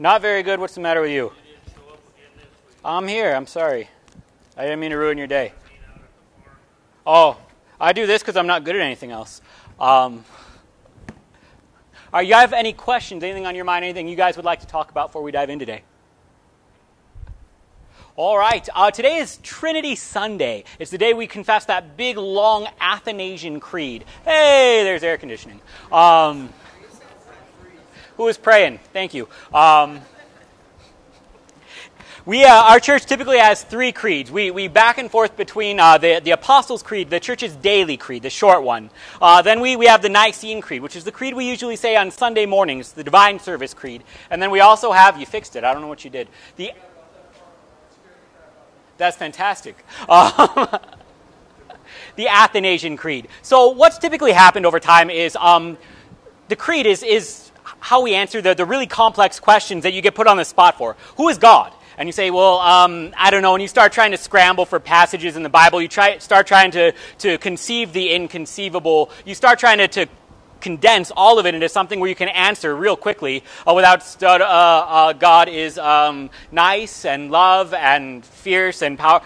Not very good. What's the matter with you? I'm here. I'm sorry. I didn't mean to ruin your day. Oh, I do this because I'm not good at anything else. Um, are you have any questions? Anything on your mind? Anything you guys would like to talk about before we dive in today? All right. Uh, today is Trinity Sunday. It's the day we confess that big, long Athanasian Creed. Hey, there's air conditioning. Um, who is praying? Thank you. Um, we, uh, our church typically has three creeds. We, we back and forth between uh, the, the Apostles' Creed, the church's daily creed, the short one. Uh, then we, we have the Nicene Creed, which is the creed we usually say on Sunday mornings, the Divine Service Creed. And then we also have, you fixed it, I don't know what you did. The, that's fantastic. The Athanasian Creed. So, what's typically happened over time is um, the creed is, is how we answer the, the really complex questions that you get put on the spot for. Who is God? And you say, well, um, I don't know. And you start trying to scramble for passages in the Bible. You try, start trying to, to conceive the inconceivable. You start trying to, to condense all of it into something where you can answer real quickly uh, without uh, uh, God is um, nice and love and fierce and power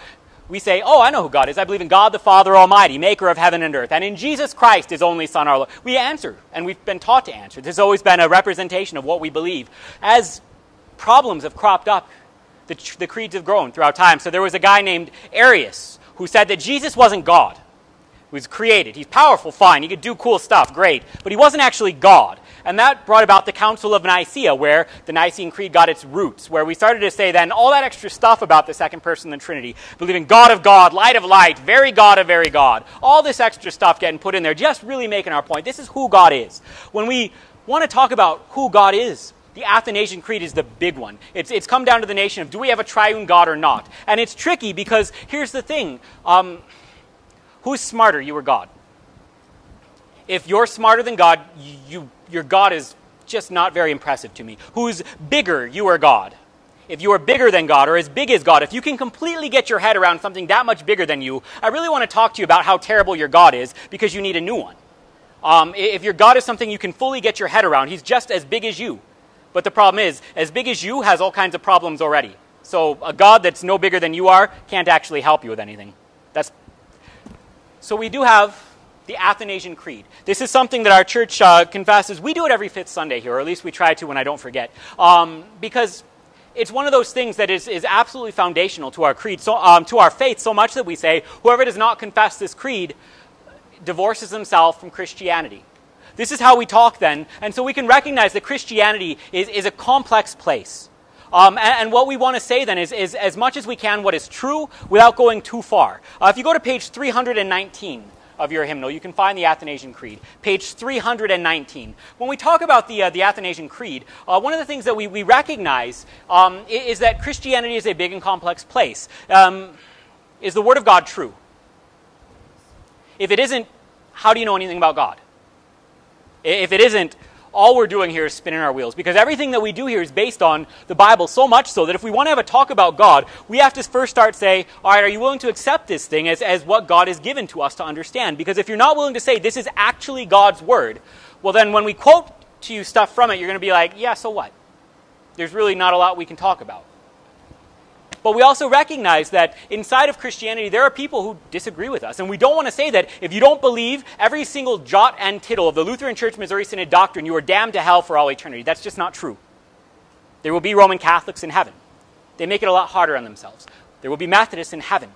we say, Oh, I know who God is. I believe in God the Father Almighty, maker of heaven and earth, and in Jesus Christ, his only Son, our Lord. We answer, and we've been taught to answer. There's always been a representation of what we believe. As problems have cropped up, the, the creeds have grown throughout time. So there was a guy named Arius who said that Jesus wasn't God. He was created. He's powerful, fine. He could do cool stuff, great. But he wasn't actually God. And that brought about the Council of Nicaea, where the Nicene Creed got its roots, where we started to say then all that extra stuff about the second person of the Trinity, believing God of God, light of light, very God of very God, all this extra stuff getting put in there, just really making our point. This is who God is. When we want to talk about who God is, the Athanasian Creed is the big one. It's, it's come down to the nation of do we have a triune God or not? And it's tricky because here's the thing um, who's smarter, you or God? If you're smarter than God, you your God is just not very impressive to me. Who's bigger, you or God? If you are bigger than God or as big as God, if you can completely get your head around something that much bigger than you, I really want to talk to you about how terrible your God is because you need a new one. Um, if your God is something you can fully get your head around, he's just as big as you. But the problem is, as big as you has all kinds of problems already. So a God that's no bigger than you are can't actually help you with anything. That's so we do have the Athanasian Creed. This is something that our church uh, confesses. We do it every fifth Sunday here, or at least we try to when I don't forget. Um, because it's one of those things that is, is absolutely foundational to our creed, so, um, to our faith, so much that we say, whoever does not confess this creed divorces himself from Christianity. This is how we talk then, and so we can recognize that Christianity is, is a complex place. Um, and, and, what we want to say then is, is, as much as we can, what is true without going too far. Uh, if you go to page 319, of your hymnal, you can find the Athanasian Creed, page 319. When we talk about the, uh, the Athanasian Creed, uh, one of the things that we, we recognize um, is that Christianity is a big and complex place. Um, is the Word of God true? If it isn't, how do you know anything about God? If it isn't, all we're doing here is spinning our wheels because everything that we do here is based on the Bible so much so that if we want to have a talk about God, we have to first start say, all right, are you willing to accept this thing as, as what God has given to us to understand? Because if you're not willing to say this is actually God's word, well then when we quote to you stuff from it, you're going to be like, yeah, so what? There's really not a lot we can talk about. But we also recognize that inside of Christianity, there are people who disagree with us. And we don't want to say that if you don't believe every single jot and tittle of the Lutheran Church Missouri Synod doctrine, you are damned to hell for all eternity. That's just not true. There will be Roman Catholics in heaven. They make it a lot harder on themselves. There will be Methodists in heaven.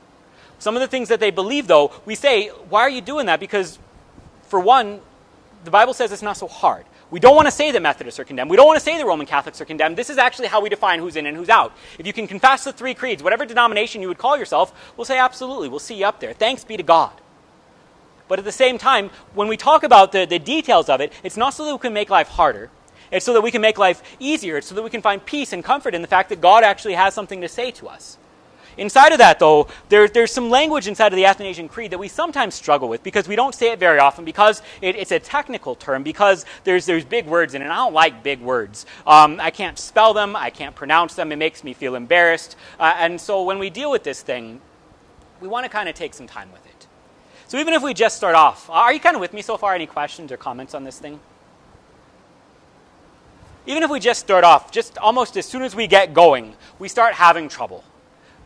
Some of the things that they believe, though, we say, why are you doing that? Because, for one, the Bible says it's not so hard. We don't want to say that Methodists are condemned. We don't want to say the Roman Catholics are condemned. This is actually how we define who's in and who's out. If you can confess the three creeds, whatever denomination you would call yourself, we'll say absolutely. We'll see you up there. Thanks be to God. But at the same time, when we talk about the, the details of it, it's not so that we can make life harder. It's so that we can make life easier. It's so that we can find peace and comfort in the fact that God actually has something to say to us. Inside of that, though, there, there's some language inside of the Athanasian Creed that we sometimes struggle with because we don't say it very often, because it, it's a technical term, because there's, there's big words in it. I don't like big words. Um, I can't spell them, I can't pronounce them, it makes me feel embarrassed. Uh, and so when we deal with this thing, we want to kind of take some time with it. So even if we just start off, are you kind of with me so far? Any questions or comments on this thing? even if we just start off, just almost as soon as we get going, we start having trouble.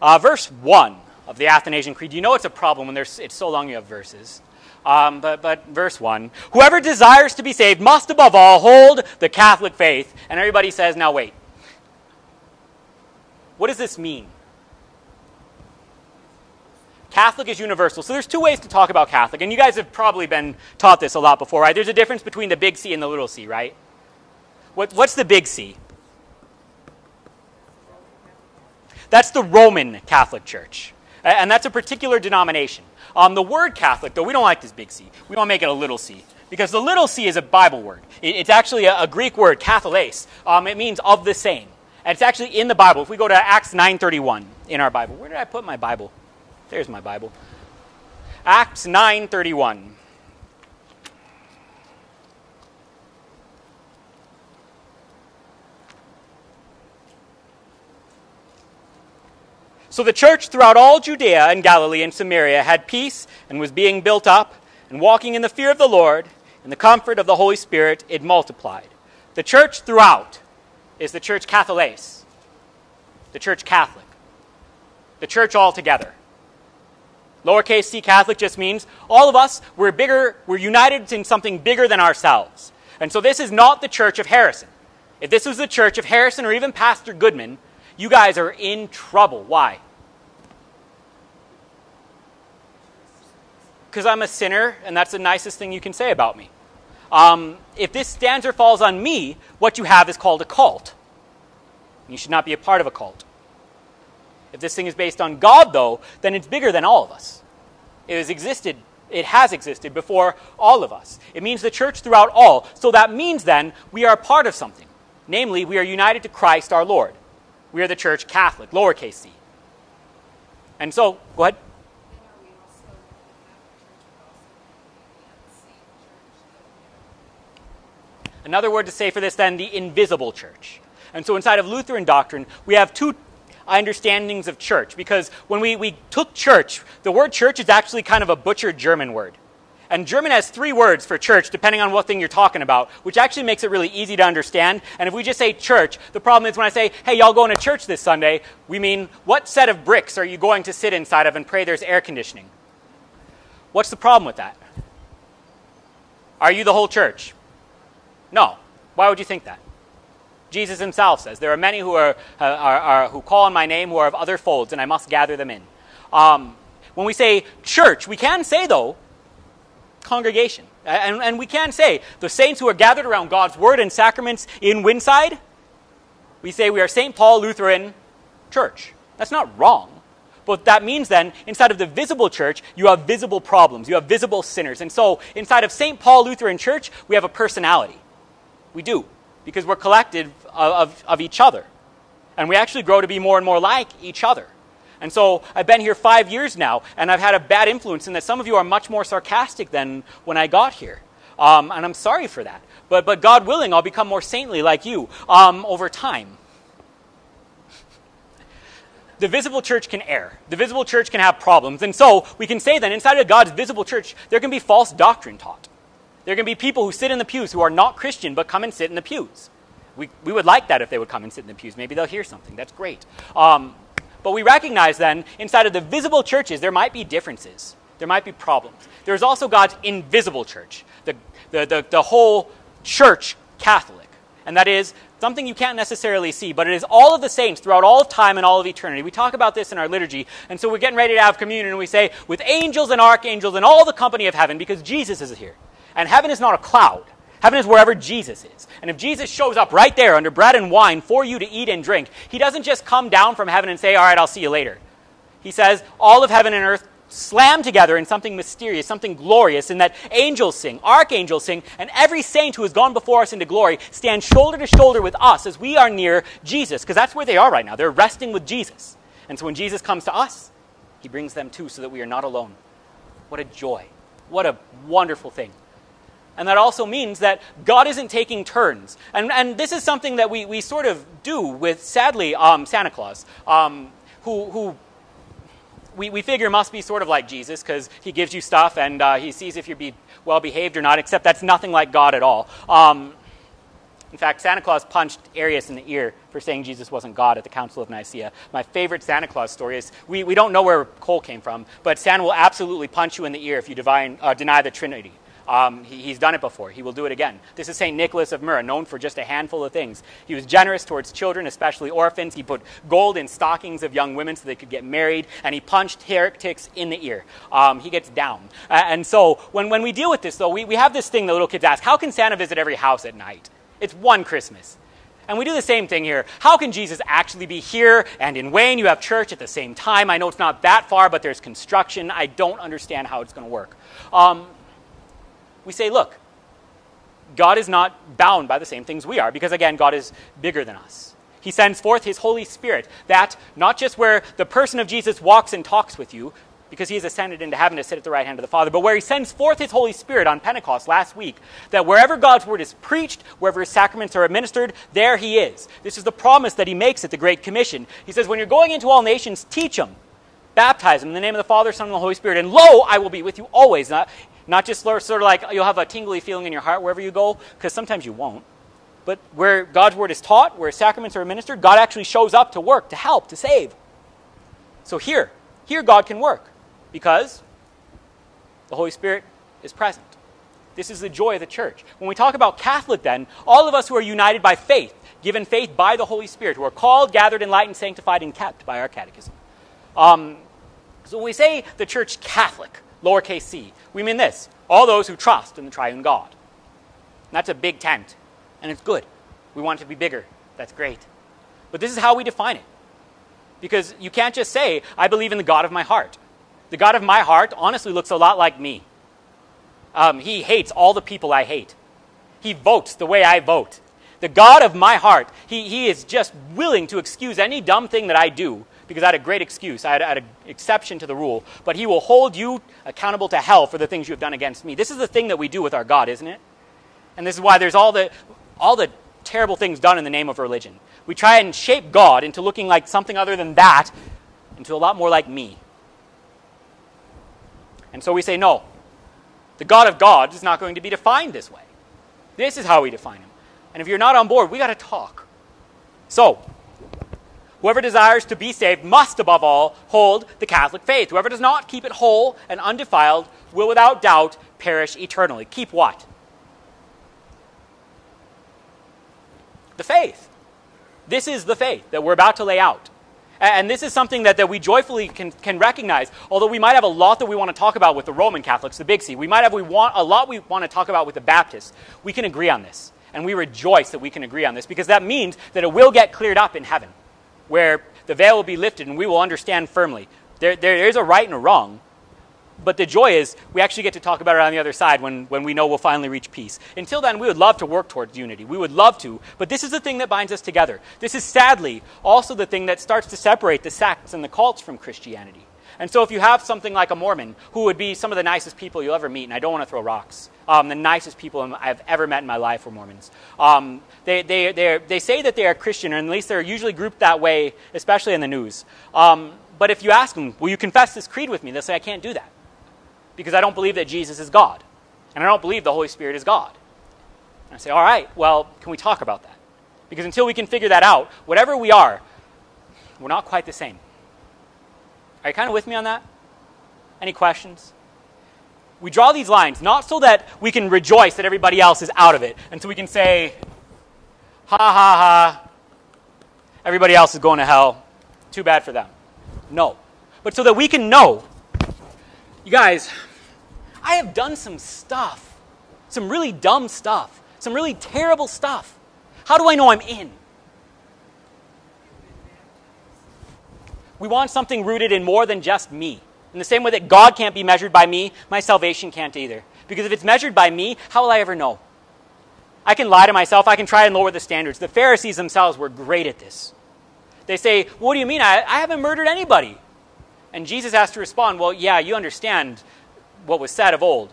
Uh, verse 1 of the Athanasian Creed, you know it's a problem when there's, it's so long you have verses. Um, but, but verse 1 Whoever desires to be saved must above all hold the Catholic faith. And everybody says, now wait. What does this mean? Catholic is universal. So there's two ways to talk about Catholic, and you guys have probably been taught this a lot before, right? There's a difference between the big C and the little c, right? What, what's the big C? That's the Roman Catholic Church, and that's a particular denomination. Um, the word Catholic, though, we don't like this big C. We want to make it a little c, because the little c is a Bible word. It, it's actually a, a, Greek word, katholos. Um, it means of the same. And it's actually in the Bible. If we go to Acts 9.31 in our Bible. Where did I put my Bible? There's my Bible. Acts 9:31. So the church throughout all Judea and Galilee and Samaria had peace and was being built up, and walking in the fear of the Lord and the comfort of the Holy Spirit, it multiplied. The church throughout is the church Catholicos, the church Catholic, the church altogether. Lowercase c Catholic just means all of us, we're bigger, we're united in something bigger than ourselves. And so this is not the church of Harrison. If this was the church of Harrison or even Pastor Goodman, you guys are in trouble. Why? Because I'm a sinner, and that's the nicest thing you can say about me. Um, if this stands or falls on me, what you have is called a cult. You should not be a part of a cult. If this thing is based on God, though, then it's bigger than all of us. It has existed, it has existed before all of us. It means the church throughout all. So that means then we are a part of something. Namely, we are united to Christ our Lord. We are the church Catholic, lowercase c. And so, go ahead. Another word to say for this, then, the invisible church. And so, inside of Lutheran doctrine, we have two understandings of church because when we, we took church, the word church is actually kind of a butchered German word. And German has three words for church, depending on what thing you're talking about, which actually makes it really easy to understand. And if we just say church, the problem is when I say, hey, y'all going to church this Sunday, we mean, what set of bricks are you going to sit inside of and pray there's air conditioning? What's the problem with that? Are you the whole church? No. Why would you think that? Jesus himself says, There are many who, are, uh, are, are, who call on my name who are of other folds, and I must gather them in. Um, when we say church, we can say, though, congregation. And, and we can say the saints who are gathered around God's word and sacraments in Winside, we say we are St. Paul Lutheran Church. That's not wrong. But that means then, inside of the visible church, you have visible problems, you have visible sinners. And so, inside of St. Paul Lutheran Church, we have a personality. We do because we're collective of, of, of each other. And we actually grow to be more and more like each other. And so I've been here five years now, and I've had a bad influence in that some of you are much more sarcastic than when I got here. Um, and I'm sorry for that. But, but God willing, I'll become more saintly like you um, over time. The visible church can err. The visible church can have problems. And so we can say that inside of God's visible church, there can be false doctrine taught. There can be people who sit in the pews who are not Christian but come and sit in the pews. We, we would like that if they would come and sit in the pews. Maybe they'll hear something. That's great. Um, but we recognize then, inside of the visible churches, there might be differences. There might be problems. There's also God's invisible church, the, the, the, the whole church Catholic. And that is something you can't necessarily see, but it is all of the saints throughout all of time and all of eternity. We talk about this in our liturgy, and so we're getting ready to have communion, and we say, with angels and archangels and all the company of heaven, because Jesus is here. And heaven is not a cloud. Heaven is wherever Jesus is. And if Jesus shows up right there under bread and wine for you to eat and drink, he doesn't just come down from heaven and say, All right, I'll see you later. He says, All of heaven and earth slam together in something mysterious, something glorious, in that angels sing, archangels sing, and every saint who has gone before us into glory stands shoulder to shoulder with us as we are near Jesus, because that's where they are right now. They're resting with Jesus. And so when Jesus comes to us, he brings them too so that we are not alone. What a joy. What a wonderful thing. And that also means that God isn't taking turns. And, and this is something that we, we sort of do with, sadly, um, Santa Claus, um, who, who we, we figure must be sort of like Jesus because he gives you stuff and uh, he sees if you're be well behaved or not, except that's nothing like God at all. Um, In fact, Santa Claus punched Arius in the ear for saying Jesus wasn't God at the Council of Nicaea. My favorite Santa Claus story is we, we don't know where coal came from, but Santa will absolutely punch you in the ear if you divine, uh, deny the Trinity. Um, he, he's done it before. He will do it again. This is St. Nicholas of Myra, known for just a handful of things. He was generous towards children, especially orphans. He put gold in stockings of young women so they could get married, and he punched heretics in the ear. Um, he gets down. Uh, and so when, when we deal with this, though, we, we have this thing that little kids ask how can Santa visit every house at night? It's one Christmas. And we do the same thing here. How can Jesus actually be here and in Wayne you have church at the same time? I know it's not that far, but there's construction. I don't understand how it's going to work. Um, we say, look, God is not bound by the same things we are, because again, God is bigger than us. He sends forth His Holy Spirit, that not just where the person of Jesus walks and talks with you, because he has ascended into heaven to sit at the right hand of the Father, but where he sends forth his Holy Spirit on Pentecost last week, that wherever God's word is preached, wherever his sacraments are administered, there he is. This is the promise that he makes at the Great Commission. He says, When you're going into all nations, teach them, baptize them in the name of the Father, Son, and the Holy Spirit, and lo, I will be with you always. Not, just sort of like you'll have a tingly feeling in your heart wherever you go, because sometimes you won't. But where God's word is taught, where sacraments are administered, God actually shows up to work, to help, to save. So here, here God can work because the Holy Spirit is present. This is the joy of the church. When we talk about Catholic, then, all of us who are united by faith, given faith by the Holy Spirit, who are called, gathered, enlightened, sanctified, and kept by our catechism. Um, so when we say the church Catholic, lowercase c. We mean this all those who trust in the triune God. And that's a big tent, and it's good. We want it to be bigger. That's great. But this is how we define it. Because you can't just say, I believe in the God of my heart. The God of my heart honestly looks a lot like me. Um, he hates all the people I hate. He votes the way I vote. The God of my heart, he, he is just willing to excuse any dumb thing that I do because I had a great excuse. I had, I had, an exception to the rule. But He will hold you accountable to hell for the things you have done against me. This is the thing that we do with our God, isn't it? And this is why there's all the, all the terrible things done in the name of religion. We try and shape God into looking like something other than that, into a lot more like me. And so we say, no, the God of God is not going to be defined this way. This is how we define him. And if you're not on board, we got to talk. So, Whoever desires to be saved must, above all, hold the Catholic faith. Whoever does not keep it whole and undefiled will without doubt perish eternally. Keep what? The faith. This is the faith that we're about to lay out. And this is something that, that we joyfully can, can recognize. Although we might have a lot that we want to talk about with the Roman Catholics, the big C, we might have we want, a lot we want to talk about with the Baptists. We can agree on this. And we rejoice that we can agree on this because that means that it will get cleared up in heaven where the veil will be lifted and we will understand firmly. There, there is a right and a wrong, but the joy is we actually get to talk about it on the other side when, when we know we'll finally reach peace. Until then, we would love to work towards unity. We would love to, but this is the thing that binds us together. This is sadly also the thing that starts to separate the sects and the cults from Christianity. And so, if you have something like a Mormon, who would be some of the nicest people you'll ever meet, and I don't want to throw rocks, um, the nicest people I've ever met in my life were Mormons. Um, they, they, they say that they are Christian, or at least they're usually grouped that way, especially in the news. Um, but if you ask them, Will you confess this creed with me? They'll say, I can't do that. Because I don't believe that Jesus is God. And I don't believe the Holy Spirit is God. And I say, All right, well, can we talk about that? Because until we can figure that out, whatever we are, we're not quite the same. Are you kind of with me on that? Any questions? We draw these lines not so that we can rejoice that everybody else is out of it, and so we can say, ha ha ha, everybody else is going to hell. Too bad for them. No. But so that we can know, you guys, I have done some stuff, some really dumb stuff, some really terrible stuff. How do I know I'm in? We want something rooted in more than just me. In the same way that God can't be measured by me, my salvation can't either. Because if it's measured by me, how will I ever know? I can lie to myself, I can try and lower the standards. The Pharisees themselves were great at this. They say, What do you mean? I, I haven't murdered anybody. And Jesus has to respond, Well, yeah, you understand what was said of old.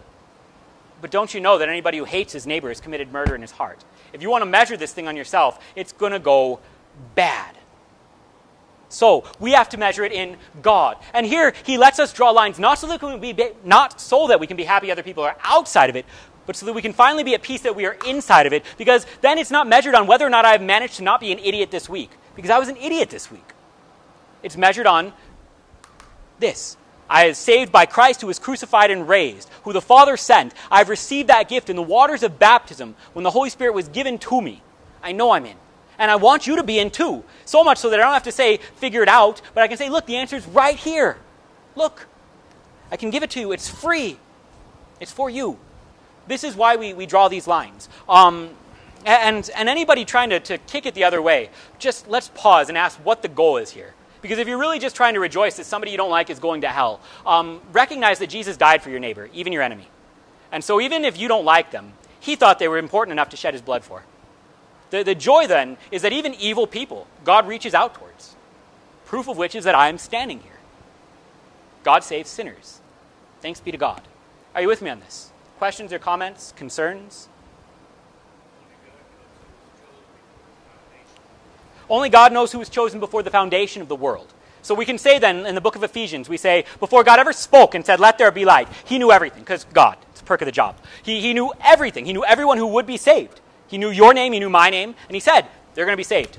But don't you know that anybody who hates his neighbor has committed murder in his heart? If you want to measure this thing on yourself, it's going to go bad. So we have to measure it in God. And here he lets us draw lines not so that we can be not so that we can be happy other people are outside of it, but so that we can finally be at peace that we are inside of it, because then it's not measured on whether or not I've managed to not be an idiot this week, because I was an idiot this week. It's measured on this. I am saved by Christ who was crucified and raised, who the Father sent. I've received that gift in the waters of baptism when the Holy Spirit was given to me. I know I'm in. And I want you to be in too. So much so that I don't have to say, figure it out, but I can say, look, the answer is right here. Look, I can give it to you. It's free, it's for you. This is why we, we draw these lines. Um, and, and anybody trying to, to kick it the other way, just let's pause and ask what the goal is here. Because if you're really just trying to rejoice that somebody you don't like is going to hell, um, recognize that Jesus died for your neighbor, even your enemy. And so even if you don't like them, he thought they were important enough to shed his blood for. The, the joy then is that even evil people, God reaches out towards. Proof of which is that I am standing here. God saves sinners. Thanks be to God. Are you with me on this? Questions or comments, concerns? Only God knows who was chosen before the foundation of the world. So we can say then in the book of Ephesians, we say, before God ever spoke and said, let there be light, he knew everything, because God, it's a perk of the job. He, he knew everything. He knew everyone who would be saved. He knew your name, he knew my name, and he said, they're going to be saved.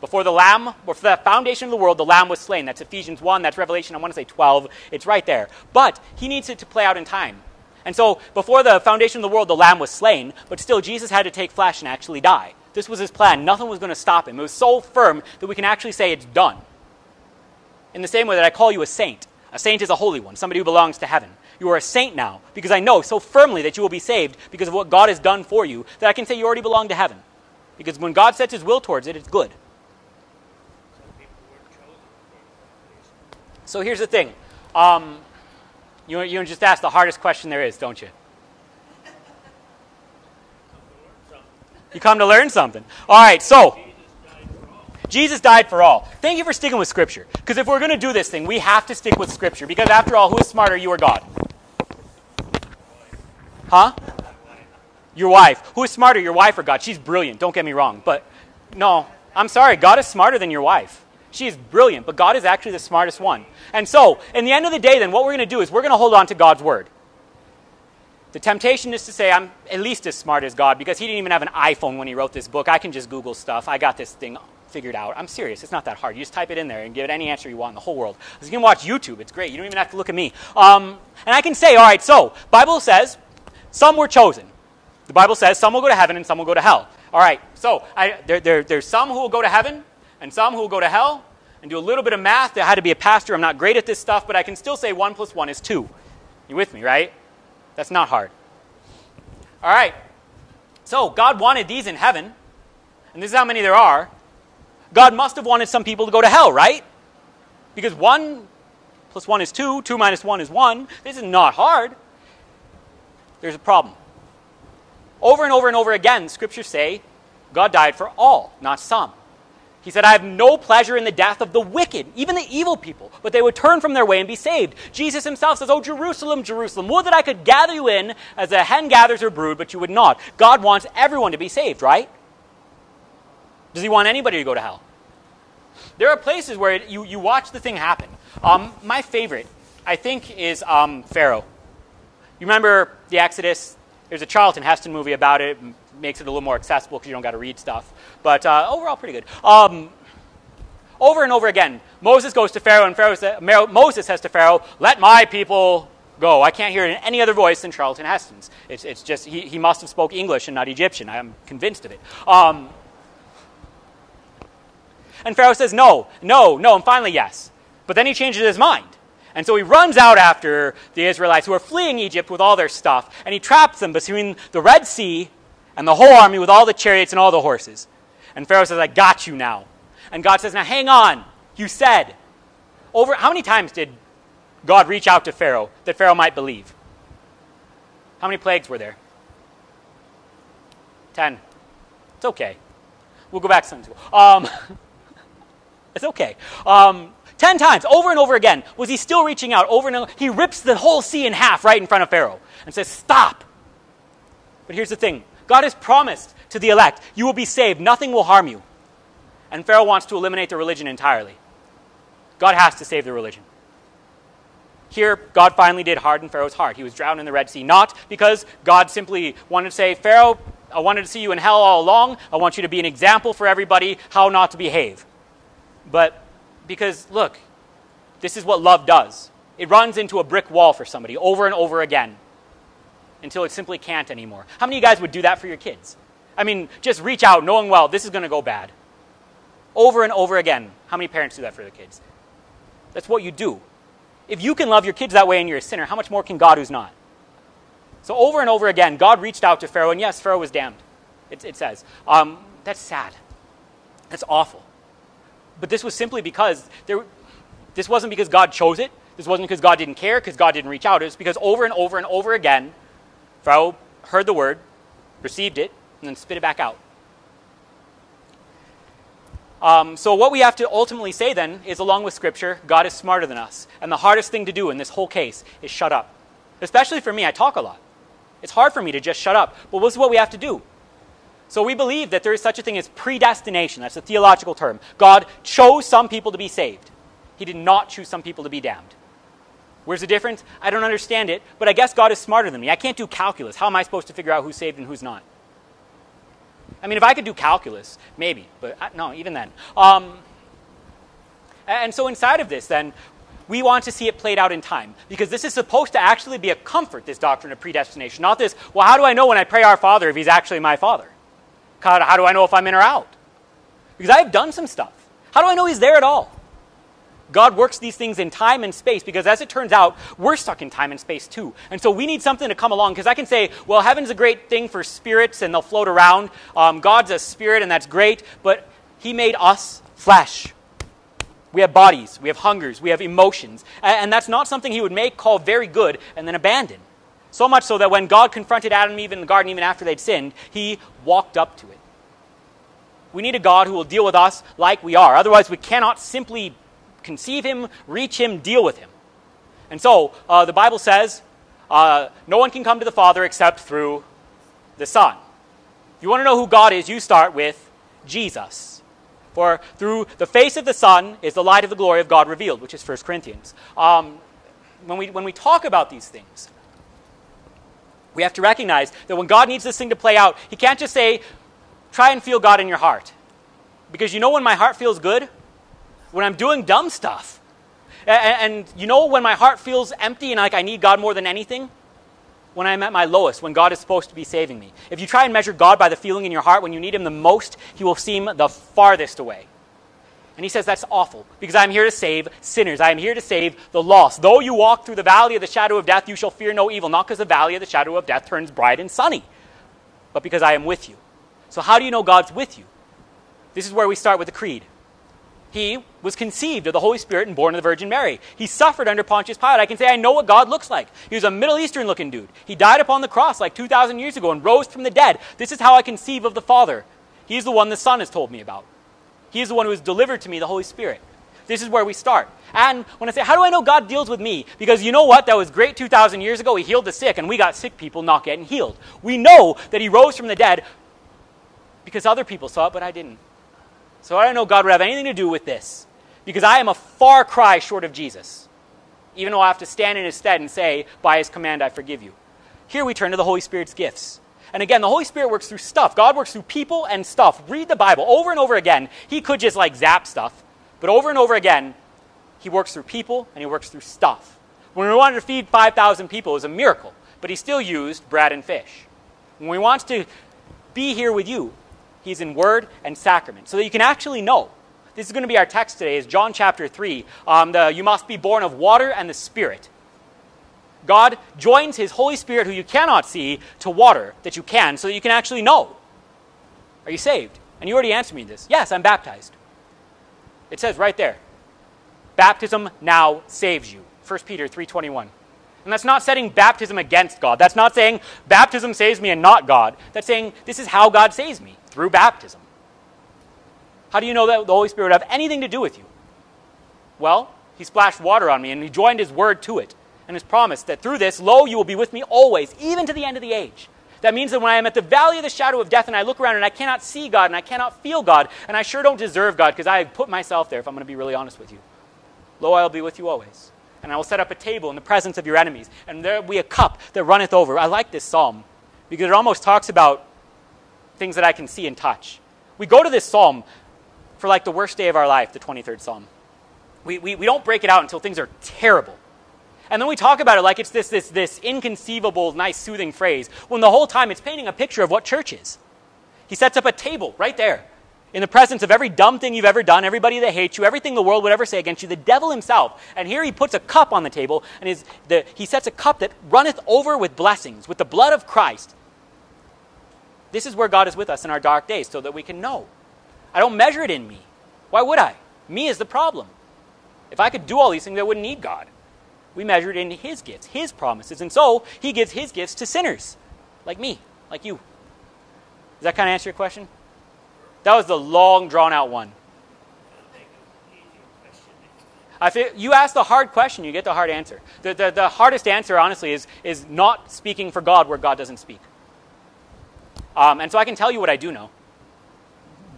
Before the Lamb, before the foundation of the world, the Lamb was slain. That's Ephesians 1, that's Revelation, I want to say 12. It's right there. But he needs it to play out in time. And so before the foundation of the world, the Lamb was slain, but still Jesus had to take flesh and actually die. This was his plan. Nothing was going to stop him. It was so firm that we can actually say it's done. In the same way that I call you a saint. A saint is a holy one, somebody who belongs to heaven. You are a saint now because I know so firmly that you will be saved because of what God has done for you that I can say you already belong to heaven. Because when God sets his will towards it, it's good. So here's the thing. Um, you, you just ask the hardest question there is, don't you? You come to learn something. All right, so Jesus died for all. Thank you for sticking with Scripture. Because if we're going to do this thing, we have to stick with Scripture. Because after all, who is smarter, you or God? Huh? Your wife. Who is smarter, your wife or God? She's brilliant, don't get me wrong. But no, I'm sorry, God is smarter than your wife. She is brilliant, but God is actually the smartest one. And so, in the end of the day, then, what we're going to do is we're going to hold on to God's word. The temptation is to say, I'm at least as smart as God because he didn't even have an iPhone when he wrote this book. I can just Google stuff. I got this thing figured out. I'm serious. It's not that hard. You just type it in there and give it any answer you want in the whole world. You can watch YouTube. It's great. You don't even have to look at me. Um, and I can say, all right, so Bible says some were chosen. The Bible says some will go to heaven and some will go to hell. All right, so I, there, there, there's some who will go to heaven and some who will go to hell. And do a little bit of math. I had to be a pastor. I'm not great at this stuff, but I can still say 1 plus 1 is 2. You with me, right? That's not hard. All right. So God wanted these in heaven, and this is how many there are. God must have wanted some people to go to hell, right? Because 1 plus 1 is 2, 2 minus 1 is 1. This is not hard. There's a problem. Over and over and over again, scriptures say God died for all, not some. He said, I have no pleasure in the death of the wicked, even the evil people, but they would turn from their way and be saved. Jesus himself says, Oh, Jerusalem, Jerusalem, would that I could gather you in as a hen gathers her brood, but you would not. God wants everyone to be saved, right? Does he want anybody to go to hell? There are places where it, you, you watch the thing happen. Um, my favorite, I think, is um, Pharaoh. You remember the Exodus? There's a Charlton Heston movie about it makes it a little more accessible because you don't got to read stuff. But uh, overall, pretty good. Um, over and over again, Moses goes to Pharaoh, and Pharaoh Moses says to Pharaoh, Let my people go. I can't hear it in any other voice than Charlton Heston's. It's, it's just, he, he must have spoke English and not Egyptian. I'm convinced of it. And Pharaoh says, No, no, no, and finally, yes. But then he changes his mind. And so he runs out after the Israelites who are fleeing Egypt with all their stuff, and he traps them between the Red Sea and the whole army with all the chariots and all the horses. And Pharaoh says, I got you now. And God says, Now hang on. You said. Over how many times did God reach out to Pharaoh that Pharaoh might believe? How many plagues were there? Ten. It's okay. We'll go back some. Um, it's okay. Um, ten times, over and over again, was he still reaching out over and over? He rips the whole sea in half right in front of Pharaoh and says, Stop. But here's the thing God has promised to the elect, you will be saved, nothing will harm you. And Pharaoh wants to eliminate the religion entirely. God has to save the religion. here, God finally did harden Pharaoh's heart. He was drowned in the Red Sea, not because God simply wanted to say, Pharaoh, I wanted to see you in hell all along. I want you to be an example for everybody how not to behave. But because, look, this is what love does it runs into a brick wall for somebody over and over again until it simply can't anymore. How many of you guys would do that for your kids? I mean, just reach out knowing, well, this is going to go bad. Over and over again. How many parents do that for their kids? That's what you do. If you can love your kids that way and you're a sinner, how much more can God who's not? So, over and over again, God reached out to Pharaoh, and yes, Pharaoh was damned. It, it says. Um, that's sad. That's awful. But this was simply because there, this wasn't because God chose it. This wasn't because God didn't care, because God didn't reach out. It was because over and over and over again, Pharaoh heard the word, received it, and then spit it back out. Um, so, what we have to ultimately say then is, along with Scripture, God is smarter than us. And the hardest thing to do in this whole case is shut up. Especially for me, I talk a lot. It's hard for me to just shut up. But this is what we have to do. So, we believe that there is such a thing as predestination. That's a theological term. God chose some people to be saved, He did not choose some people to be damned. Where's the difference? I don't understand it, but I guess God is smarter than me. I can't do calculus. How am I supposed to figure out who's saved and who's not? I mean, if I could do calculus, maybe, but I, no, even then. Um, and so, inside of this, then, we want to see it played out in time because this is supposed to actually be a comfort, this doctrine of predestination. Not this, well, how do I know when I pray our Father if he's actually my Father? God, how do I know if I'm in or out? Because I have done some stuff. How do I know he's there at all? God works these things in time and space because, as it turns out, we're stuck in time and space too. And so we need something to come along because I can say, well, heaven's a great thing for spirits and they'll float around. Um, God's a spirit and that's great, but He made us flesh. We have bodies, we have hungers, we have emotions. And, and that's not something He would make call very good and then abandon. So much so that when God confronted Adam and Eve in the garden, even after they'd sinned, He walked up to it. We need a God who will deal with us like we are. Otherwise, we cannot simply conceive him, reach him, deal with him. And so uh, the Bible says uh, no one can come to the Father except through the Son. If you want to know who God is, you start with Jesus. For through the face of the Son is the light of the glory of God revealed, which is 1 Corinthians. Um, when, we, when we talk about these things, we have to recognize that when God needs this thing to play out, He can't just say, try and feel God in your heart. Because you know when my heart feels good? when I'm doing dumb stuff. And, and, you know when my heart feels empty and like I need God more than anything? When I'm at my lowest, when God is supposed to be saving me. If you try and measure God by the feeling in your heart when you need Him the most, He will seem the farthest away. And He says that's awful because I'm here to save sinners. I am here to save the lost. Though you walk through the valley of the shadow of death, you shall fear no evil. Not because the valley of the shadow of death turns bright and sunny, but because I am with you. So, how do you know God's with you? This is where we start with the creed. He was conceived of the Holy Spirit and born of the Virgin Mary. He suffered under Pontius Pilate. I can say I know what God looks like. He was a Middle Eastern looking dude. He died upon the cross like 2,000 years ago and rose from the dead. This is how I conceive of the Father. He's the one the Son has told me about. He is the one who has delivered to me the Holy Spirit. This is where we start. And when I say, how do I know God deals with me? Because you know what? That was great 2,000 years ago. He healed the sick, and we got sick people not getting healed. We know that He rose from the dead because other people saw it, but I didn't. So I don't know God would have anything to do with this because I am a far cry short of Jesus, even though I have to stand in his stead and say, By his command, I forgive you. Here we turn to the Holy Spirit's gifts. And again, the Holy Spirit works through stuff. God works through people and stuff. Read the Bible over and over again. He could just like zap stuff, but over and over again, he works through people and he works through stuff. When we wanted to feed 5,000 people, it was a miracle, but he still used bread and fish. When we want to be here with you, he's in word and sacrament, so that you can actually know this is going to be our text today, is John chapter 3. Um, the, you must be born of water and the Spirit. God joins his Holy Spirit, who you cannot see, to water that you can, so that you can actually know. Are you saved? And you already answered me this. Yes, I'm baptized. It says right there. Baptism now saves you. 1 Peter 3:21. And that's not setting baptism against God. That's not saying baptism saves me and not God. That's saying this is how God saves me through baptism. How do you know that the Holy Spirit would have anything to do with you? Well, he splashed water on me and he joined his word to it and his promise that through this, lo, you will be with me always, even to the end of the age. That means that when I am at the valley of the shadow of death and I look around and I cannot see God and I cannot feel God and I sure don't deserve God because I put myself there, if I'm going to be really honest with you, lo, I will be with you always. and I will set up a table in the presence of your enemies, and there will be a cup that runneth over. I like this psalm because it almost talks about things that I can see and touch. We go to this psalm for like the worst day of our life, the 23rd psalm. We, we, we don't break it out until things are terrible. And then we talk about it like it's this, this, this inconceivable, nice, soothing phrase, when the whole time it's painting a picture of what church is. He sets up a table right there in the presence of every dumb thing you've ever done, everybody that hates you, everything the world would ever say against you, the devil himself. And here he puts a cup on the table, and his, the, he sets a cup that runneth over with blessings, with the blood of Christ. This is where God is with us in our dark days, so that we can know. I don't measure it in me. Why would I? Me is the problem. If I could do all these things, I wouldn't need God. We measure it in His gifts, His promises. And so He gives His gifts to sinners, like me, like you. Does that kind of answer your question? That was the long, drawn out one. I feel, you ask the hard question, you get the hard answer. The, the, the hardest answer, honestly, is, is not speaking for God where God doesn't speak. Um, and so I can tell you what I do know.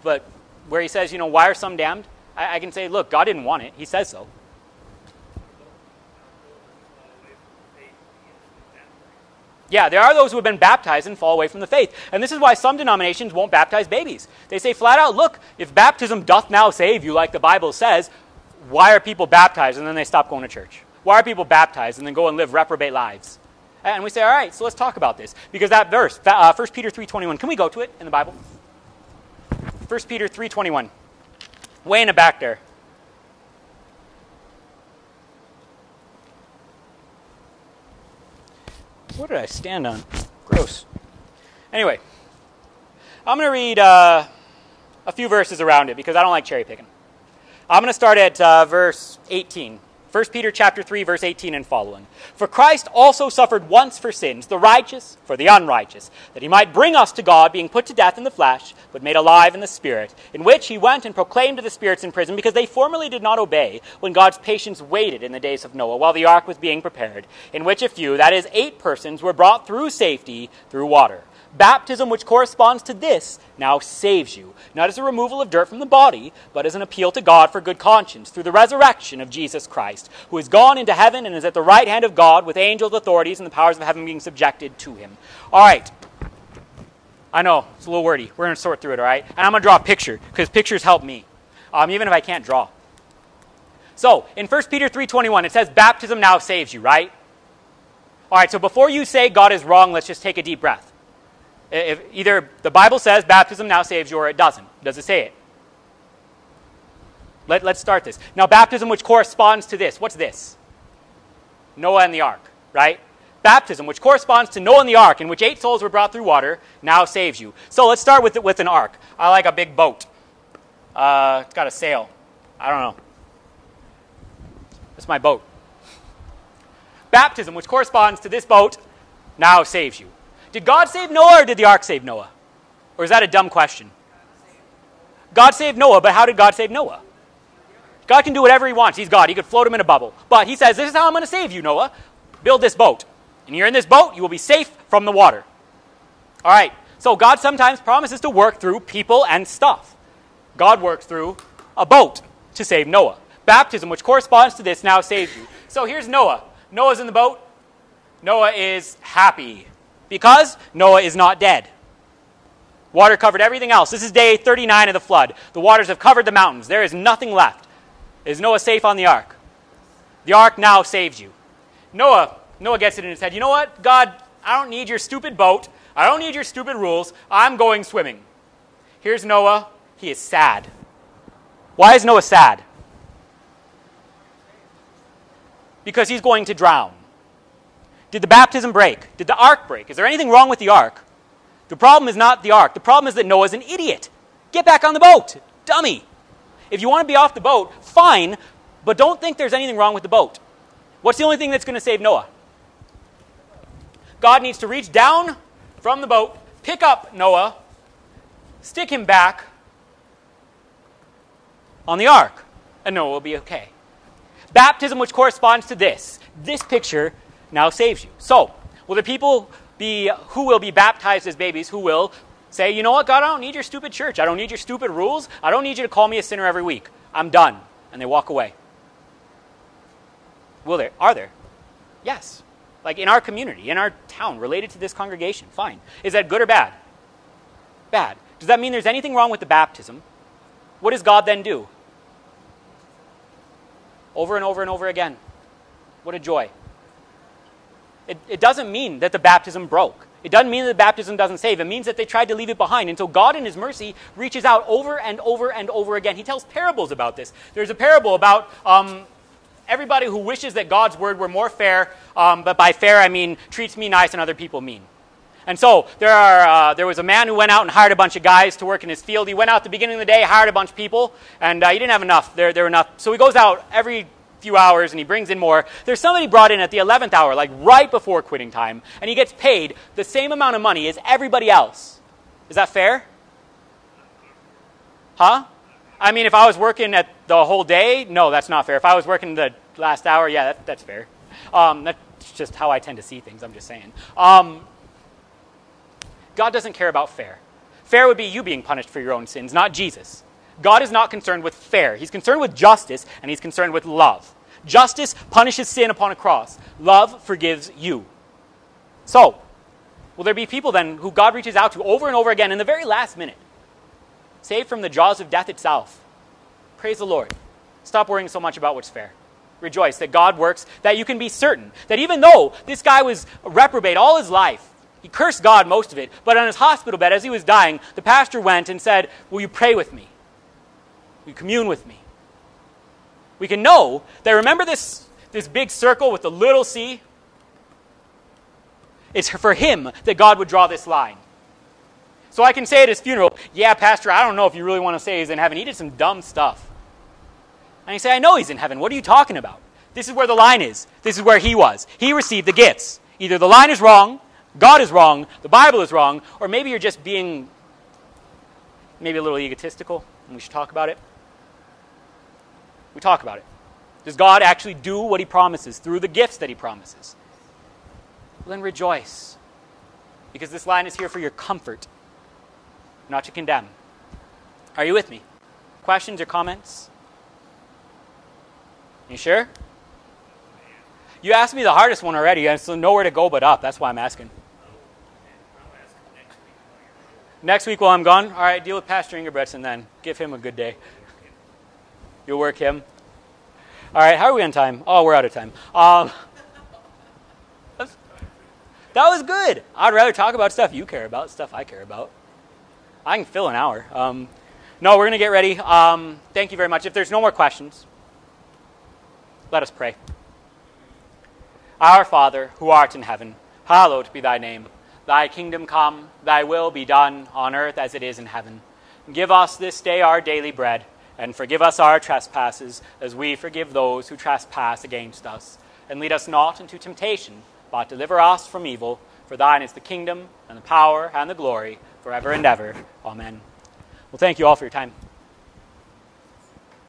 But where he says, you know, why are some damned? I, I can say, look, God didn't want it. He says so. Yeah, there are those who have been baptized and fall away from the faith. And this is why some denominations won't baptize babies. They say flat out, look, if baptism doth now save you, like the Bible says, why are people baptized and then they stop going to church? Why are people baptized and then go and live reprobate lives? And we say, all right, so let's talk about this. Because that verse, uh, 1 Peter 3.21, can we go to it in the Bible? 1 Peter 3.21. Way in the back there. What did I stand on? Gross. Anyway, I'm going to read uh, a few verses around it because I don't like cherry picking. I'm going to start at uh, verse 18. 1 Peter chapter 3 verse 18 and following. For Christ also suffered once for sins, the righteous for the unrighteous, that he might bring us to God, being put to death in the flesh, but made alive in the spirit, in which he went and proclaimed to the spirits in prison, because they formerly did not obey, when God's patience waited in the days of Noah, while the ark was being prepared, in which a few, that is eight persons, were brought through safety through water. Baptism, which corresponds to this, now saves you, not as a removal of dirt from the body, but as an appeal to God for good conscience through the resurrection of Jesus Christ, who is gone into heaven and is at the right hand of God with angels, authorities, and the powers of heaven being subjected to him. All right. I know, it's a little wordy. We're going to sort through it, all right? And I'm going to draw a picture, because pictures help me, um, even if I can't draw. So, in 1 Peter 3.21, it says, baptism now saves you, right? All right, so before you say God is wrong, let's just take a deep breath. If either the Bible says baptism now saves you or it doesn't. Does it say it? Let, let's start this. Now, baptism, which corresponds to this. What's this? Noah and the ark, right? Baptism, which corresponds to Noah and the ark, in which eight souls were brought through water, now saves you. So let's start with, with an ark. I like a big boat. Uh, it's got a sail. I don't know. It's my boat. Baptism, which corresponds to this boat, now saves you. Did God save Noah or did the ark save Noah? Or is that a dumb question? God saved Noah, but how did God save Noah? God can do whatever he wants. He's God. He could float him in a bubble. But he says, This is how I'm going to save you, Noah. Build this boat. And you're in this boat, you will be safe from the water. All right. So God sometimes promises to work through people and stuff. God works through a boat to save Noah. Baptism, which corresponds to this, now saves you. So here's Noah. Noah's in the boat. Noah is happy because Noah is not dead. Water covered everything else. This is day 39 of the flood. The waters have covered the mountains. There is nothing left. Is Noah safe on the ark? The ark now saves you. Noah, Noah gets it in his head. You know what? God, I don't need your stupid boat. I don't need your stupid rules. I'm going swimming. Here's Noah. He is sad. Why is Noah sad? Because he's going to drown. Did the baptism break? Did the ark break? Is there anything wrong with the ark? The problem is not the ark. The problem is that Noah's an idiot. Get back on the boat, dummy. If you want to be off the boat, fine, but don't think there's anything wrong with the boat. What's the only thing that's going to save Noah? God needs to reach down from the boat, pick up Noah, stick him back on the ark, and Noah will be okay. Baptism, which corresponds to this, this picture now saves you. So, will the people be who will be baptized as babies who will say, you know what, God, I don't need your stupid church. I don't need your stupid rules. I don't need you to call me a sinner every week. I'm done. And they walk away. Will there? Are there? Yes. Like in our community, in our town, related to this congregation. Fine. Is that good or bad? Bad. Does that mean there's anything wrong with the baptism? What does God then do? Over and over and over again. What a joy. It, it doesn't mean that the baptism broke. It doesn't mean that the baptism doesn't save. It means that they tried to leave it behind And so God, in His mercy, reaches out over and over and over again. He tells parables about this. There's a parable about um, everybody who wishes that God's word were more fair, um, but by fair I mean treats me nice and other people mean. And so there, are, uh, there was a man who went out and hired a bunch of guys to work in his field. He went out the beginning of the day, hired a bunch of people, and uh, he didn't have enough. There, there were enough. So he goes out every few hours and he brings in more. There's somebody brought in at the 11th hour, like right before quitting time, and he gets paid the same amount of money as everybody else. Is that fair? Huh? I mean, if I was working at the whole day, no, that's not fair. If I was working the last hour, yeah, that, that's fair. Um, that's just how I tend to see things, I'm just saying. Um, God doesn't care about fair. Fair would be you being punished for your own sins, not Jesus. God is not concerned with fair. He's concerned with justice, and he's concerned with love. Justice punishes sin upon a cross. Love forgives you. So, will there be people then who God reaches out to over and over again in the very last minute, saved from the jaws of death itself? Praise the Lord. Stop worrying so much about what's fair. Rejoice that God works, that you can be certain that even though this guy was reprobate all his life, he cursed God most of it, but on his hospital bed as he was dying, the pastor went and said, Will you pray with me? Will you commune with me? We can know that remember this, this big circle with the little c? It's for him that God would draw this line. So I can say at his funeral, Yeah, Pastor, I don't know if you really want to say he's in heaven. He did some dumb stuff. And you say, I know he's in heaven. What are you talking about? This is where the line is. This is where he was. He received the gifts. Either the line is wrong, God is wrong, the Bible is wrong, or maybe you're just being maybe a little egotistical, and we should talk about it. We talk about it. Does God actually do what he promises through the gifts that he promises? Well, then rejoice. Because this line is here for your comfort, not to condemn. Are you with me? Questions or comments? You sure? You asked me the hardest one already, and so nowhere to go but up. That's why I'm asking. Next week while I'm gone? All right, deal with Pastor Ingebretson then. Give him a good day. You'll work him. All right, how are we on time? Oh, we're out of time. Um, that was good. I'd rather talk about stuff you care about, stuff I care about. I can fill an hour. Um, no, we're going to get ready. Um, thank you very much. If there's no more questions, let us pray. Our Father, who art in heaven, hallowed be thy name. Thy kingdom come, thy will be done on earth as it is in heaven. Give us this day our daily bread and forgive us our trespasses, as we forgive those who trespass against us. And lead us not into temptation, but deliver us from evil. For thine is the kingdom, and the power, and the glory, forever and ever. Amen. Well, thank you all for your time.